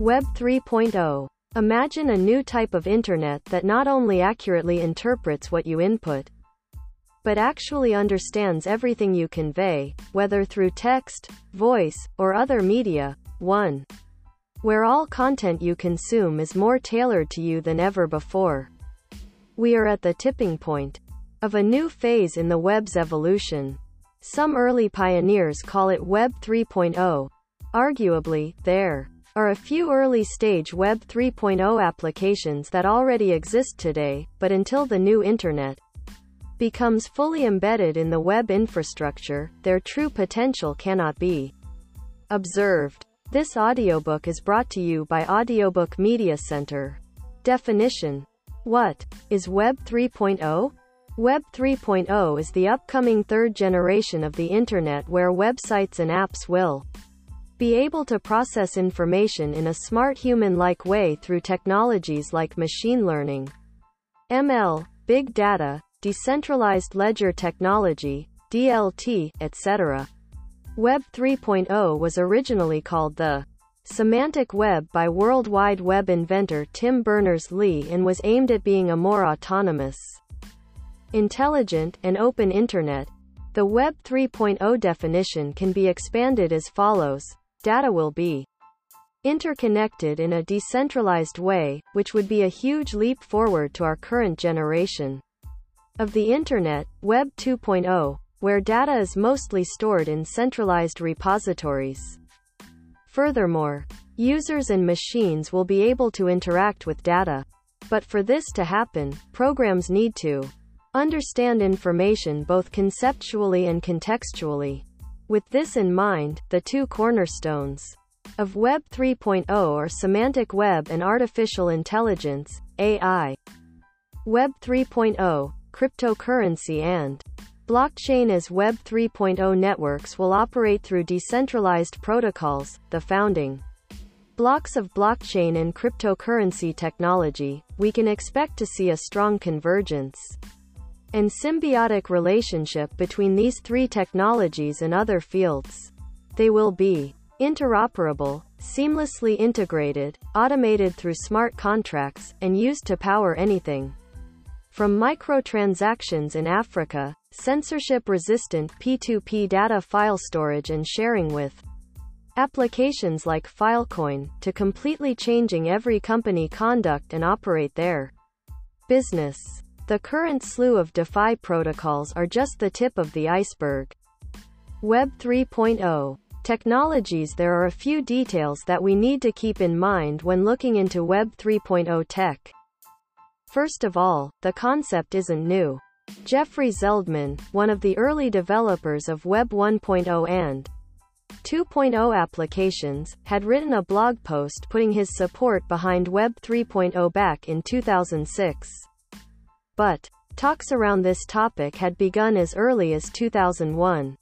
Web 3.0. Imagine a new type of internet that not only accurately interprets what you input, but actually understands everything you convey, whether through text, voice, or other media. 1. Where all content you consume is more tailored to you than ever before. We are at the tipping point of a new phase in the web's evolution. Some early pioneers call it Web 3.0. Arguably, there are a few early stage Web 3.0 applications that already exist today, but until the new Internet becomes fully embedded in the web infrastructure, their true potential cannot be observed. This audiobook is brought to you by Audiobook Media Center. Definition What is Web 3.0? Web 3.0 is the upcoming third generation of the Internet where websites and apps will be able to process information in a smart human-like way through technologies like machine learning, ML, big data, decentralized ledger technology, DLT, etc. Web 3.0 was originally called the Semantic Web by World Wide Web inventor Tim Berners-Lee and was aimed at being a more autonomous, intelligent, and open Internet. The Web 3.0 definition can be expanded as follows. Data will be interconnected in a decentralized way, which would be a huge leap forward to our current generation of the Internet, Web 2.0, where data is mostly stored in centralized repositories. Furthermore, users and machines will be able to interact with data. But for this to happen, programs need to understand information both conceptually and contextually. With this in mind, the two cornerstones of Web 3.0 are semantic web and artificial intelligence, AI. Web 3.0, cryptocurrency and blockchain as Web 3.0 networks will operate through decentralized protocols, the founding blocks of blockchain and cryptocurrency technology, we can expect to see a strong convergence and symbiotic relationship between these three technologies and other fields. They will be interoperable, seamlessly integrated, automated through smart contracts, and used to power anything. From microtransactions in Africa, censorship-resistant P2P data file storage and sharing with applications like Filecoin, to completely changing every company conduct and operate their business. The current slew of DeFi protocols are just the tip of the iceberg. Web 3.0 technologies There are a few details that we need to keep in mind when looking into Web 3.0 tech. First of all, the concept isn't new. Jeffrey Zeldman, one of the early developers of Web 1.0 and 2.0 applications, had written a blog post putting his support behind Web 3.0 back in 2006. But, talks around this topic had begun as early as 2001.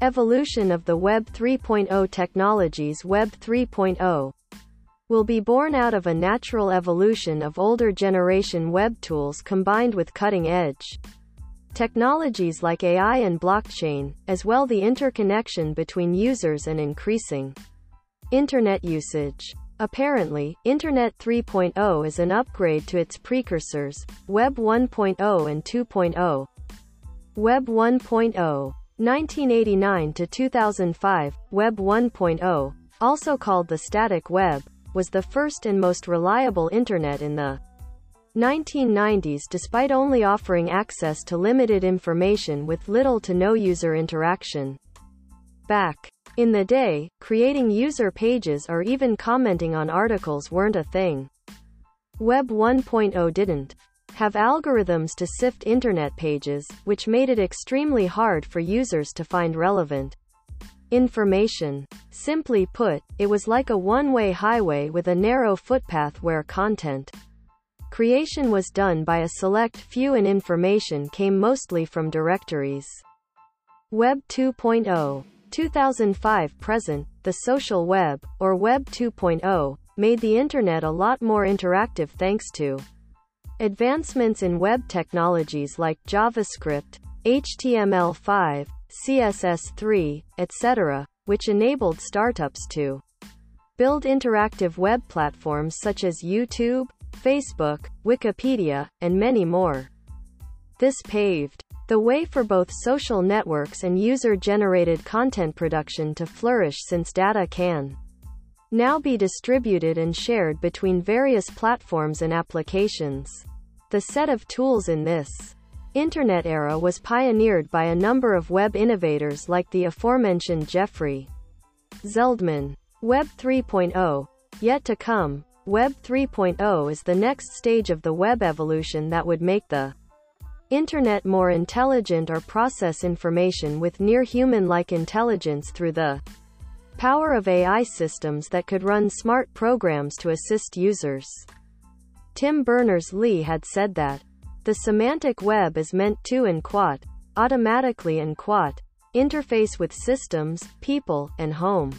Evolution of the Web 3.0 technologies Web 3.0 will be born out of a natural evolution of older generation web tools combined with cutting-edge technologies like AI and blockchain, as well the interconnection between users and increasing internet usage. Apparently, Internet 3.0 is an upgrade to its precursors, Web 1.0 and 2.0. Web 1.0 1989 to 2005, Web 1.0, also called the static web, was the first and most reliable Internet in the 1990s despite only offering access to limited information with little to no user interaction. Back in the day, creating user pages or even commenting on articles weren't a thing. Web 1.0 didn't have algorithms to sift internet pages, which made it extremely hard for users to find relevant information. Simply put, it was like a one-way highway with a narrow footpath where content creation was done by a select few and information came mostly from directories. Web 2.0 2005 present, the social web, or Web 2.0, made the internet a lot more interactive thanks to advancements in web technologies like JavaScript, HTML5, CSS3, etc., which enabled startups to build interactive web platforms such as YouTube, Facebook, Wikipedia, and many more. This paved the way for both social networks and user-generated content production to flourish since data can now be distributed and shared between various platforms and applications. The set of tools in this Internet era was pioneered by a number of web innovators like the aforementioned Jeffrey Zeldman. Web 3.0. Yet to come, Web 3.0 is the next stage of the web evolution that would make the Internet more intelligent or process information with near human-like intelligence through the power of AI systems that could run smart programs to assist users. Tim Berners-Lee had said that the semantic web is meant to and quote, automatically and quote, interface with systems, people, and home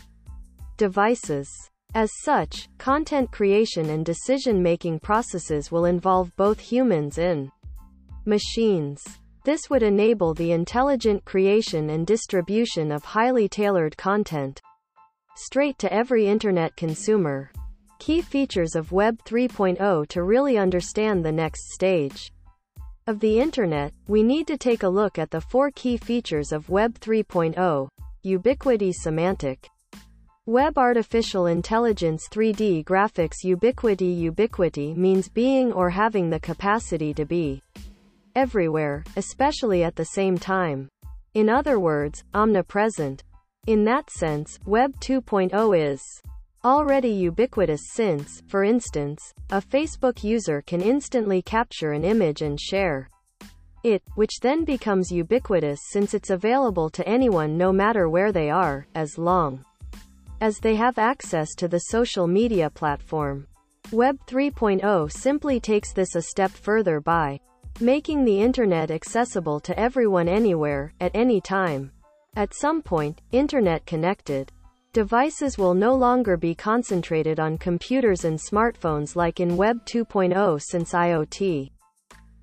devices. As such, content creation and decision-making processes will involve both humans and machines. This would enable the intelligent creation and distribution of highly tailored content straight to every Internet consumer. Key features of Web 3.0 to really understand the next stage of the Internet, we need to take a look at the four key features of Web 3.0. Ubiquity Semantic Web Artificial Intelligence 3D Graphics Ubiquity Ubiquity means being or having the capacity to be everywhere, especially at the same time. In other words, omnipresent. In that sense, Web 2.0 is already ubiquitous since, for instance, a Facebook user can instantly capture an image and share it, which then becomes ubiquitous since it's available to anyone no matter where they are, as long as they have access to the social media platform. Web 3.0 simply takes this a step further by making the internet accessible to everyone anywhere, at any time. At some point, internet connected Devices will no longer be concentrated on computers and smartphones like in Web 2.0 since IoT.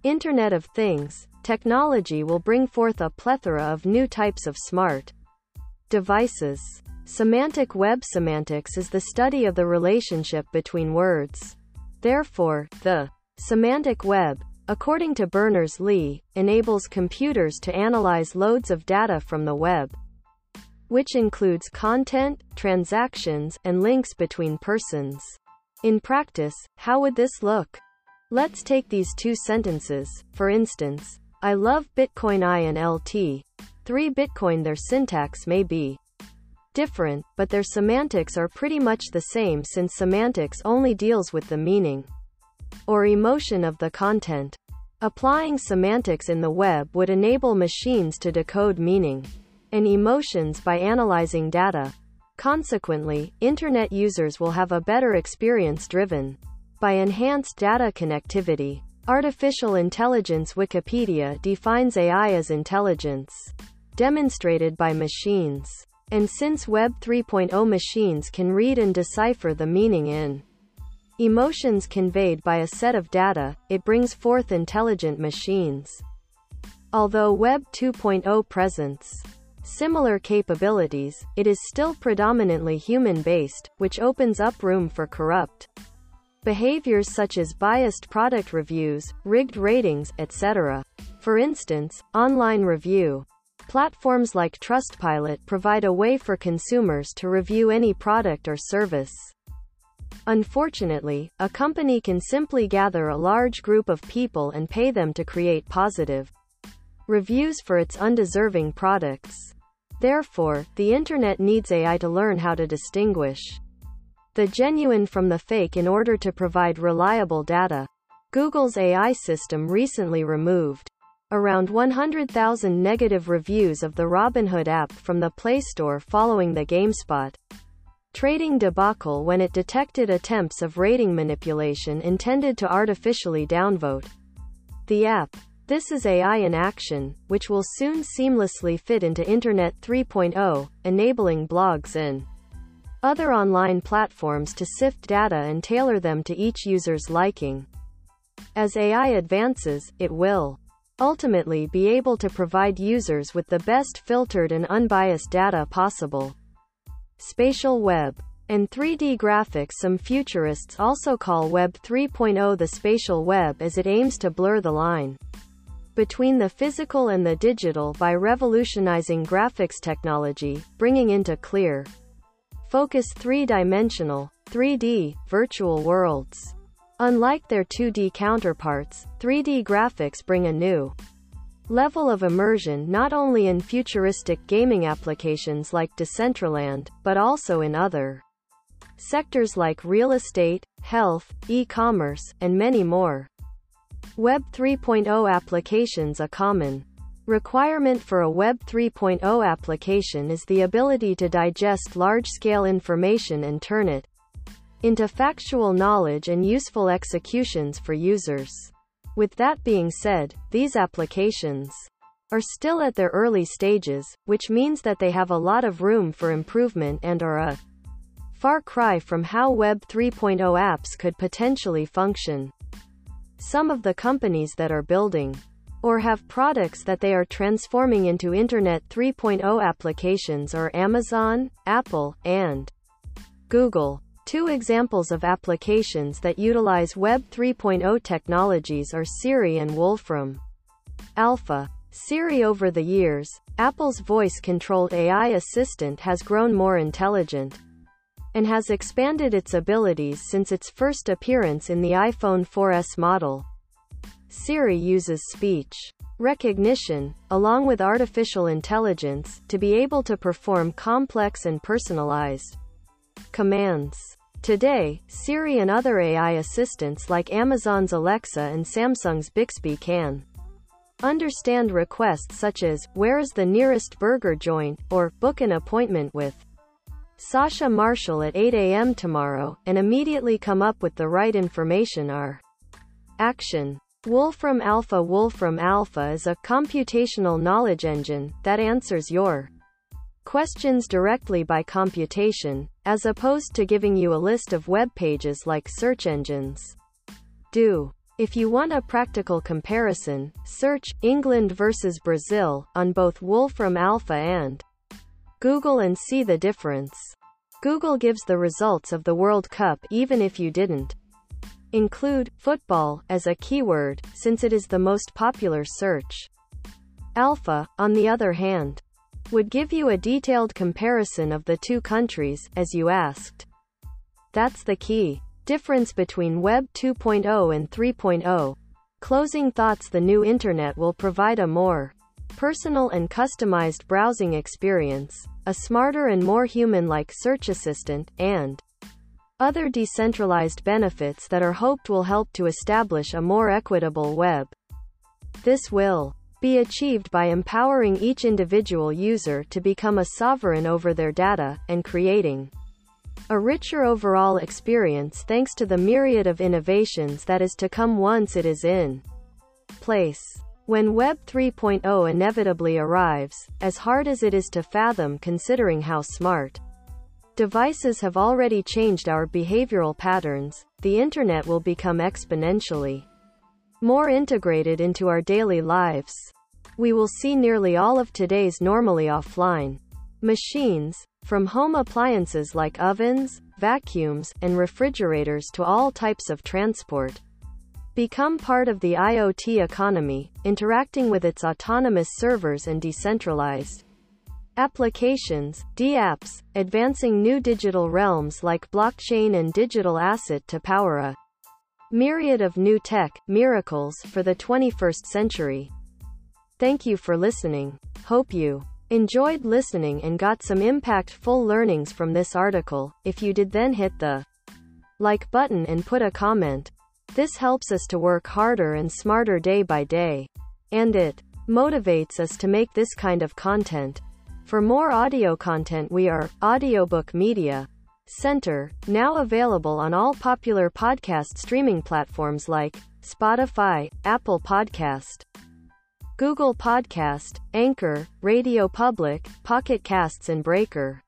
Internet of Things, technology will bring forth a plethora of new types of smart devices. Semantic web semantics is the study of the relationship between words. Therefore, the semantic web, according to Berners-Lee, enables computers to analyze loads of data from the web which includes content, transactions, and links between persons. In practice, how would this look? Let's take these two sentences. For instance, I love Bitcoin I and LT. 3 Bitcoin Their syntax may be different, but their semantics are pretty much the same since semantics only deals with the meaning or emotion of the content. Applying semantics in the web would enable machines to decode meaning and emotions by analyzing data. Consequently, Internet users will have a better experience driven by enhanced data connectivity. Artificial Intelligence Wikipedia defines AI as intelligence demonstrated by machines. And since Web 3.0 machines can read and decipher the meaning in emotions conveyed by a set of data, it brings forth intelligent machines. Although Web 2.0 presents similar capabilities, it is still predominantly human-based, which opens up room for corrupt behaviors such as biased product reviews, rigged ratings, etc. For instance, online review platforms like Trustpilot provide a way for consumers to review any product or service. Unfortunately, a company can simply gather a large group of people and pay them to create positive reviews for its undeserving products. Therefore, the internet needs AI to learn how to distinguish the genuine from the fake in order to provide reliable data. Google's AI system recently removed around 100,000 negative reviews of the Robinhood app from the Play Store following the GameStop trading debacle when it detected attempts of rating manipulation intended to artificially downvote the app. This is AI in action, which will soon seamlessly fit into Internet 3.0, enabling blogs and other online platforms to sift data and tailor them to each user's liking. As AI advances, it will ultimately be able to provide users with the best filtered and unbiased data possible. Spatial Web and 3D graphics Some futurists also call Web 3.0 the spatial web as it aims to blur the line between the physical and the digital by revolutionizing graphics technology, bringing into clear focus three-dimensional, 3D, virtual worlds. Unlike their 2D counterparts, 3D graphics bring a new level of immersion not only in futuristic gaming applications like Decentraland, but also in other sectors like real estate, health, e-commerce, and many more. Web 3.0 applications A common requirement for a Web 3.0 application is the ability to digest large-scale information and turn it into factual knowledge and useful executions for users. With that being said, these applications are still at their early stages, which means that they have a lot of room for improvement and are a far cry from how Web 3.0 apps could potentially function. Some of the companies that are building or have products that they are transforming into Internet 3.0 applications are Amazon, Apple, and Google. Two examples of applications that utilize Web 3.0 technologies are Siri and Wolfram Alpha. Siri Over the years, Apple's voice-controlled AI assistant has grown more intelligent and has expanded its abilities since its first appearance in the iPhone 4S model. Siri uses speech recognition, along with artificial intelligence, to be able to perform complex and personalized commands. Today, Siri and other AI assistants like Amazon's Alexa and Samsung's Bixby can understand requests such as, where is the nearest burger joint, or, book an appointment with Sasha Marshall at 8 a.m. tomorrow, and immediately come up with the right information are action. Wolfram Alpha Wolfram Alpha is a computational knowledge engine that answers your questions directly by computation, as opposed to giving you a list of web pages like search engines do. If you want a practical comparison, search England versus Brazil on both Wolfram Alpha and Google and see the difference. Google gives the results of the World Cup even if you didn't include football as a keyword, since it is the most popular search. Alpha, on the other hand, would give you a detailed comparison of the two countries, as you asked. That's the key difference between Web 2.0 and 3.0. Closing thoughts The new Internet will provide a more personal and customized browsing experience, a smarter and more human-like search assistant, and other decentralized benefits that are hoped will help to establish a more equitable web. This will be achieved by empowering each individual user to become a sovereign over their data, and creating a richer overall experience thanks to the myriad of innovations that is to come once it is in place. When Web 3.0 inevitably arrives, as hard as it is to fathom considering how smart devices have already changed our behavioral patterns, the internet will become exponentially more integrated into our daily lives. We will see nearly all of today's normally offline machines, from home appliances like ovens, vacuums, and refrigerators to all types of transport, Become part of the IoT economy, interacting with its autonomous servers and decentralized applications, DApps, advancing new digital realms like blockchain and digital asset to power a myriad of new tech miracles for the 21st century. Thank you for listening. Hope you enjoyed listening and got some impactful learnings from this article. If you did then hit the like button and put a comment. This helps us to work harder and smarter day by day. And it motivates us to make this kind of content. For more audio content we are Audiobook Media Center, now available on all popular podcast streaming platforms like Spotify, Apple Podcast, Google Podcast, Anchor, Radio Public, Pocket Casts and Breaker.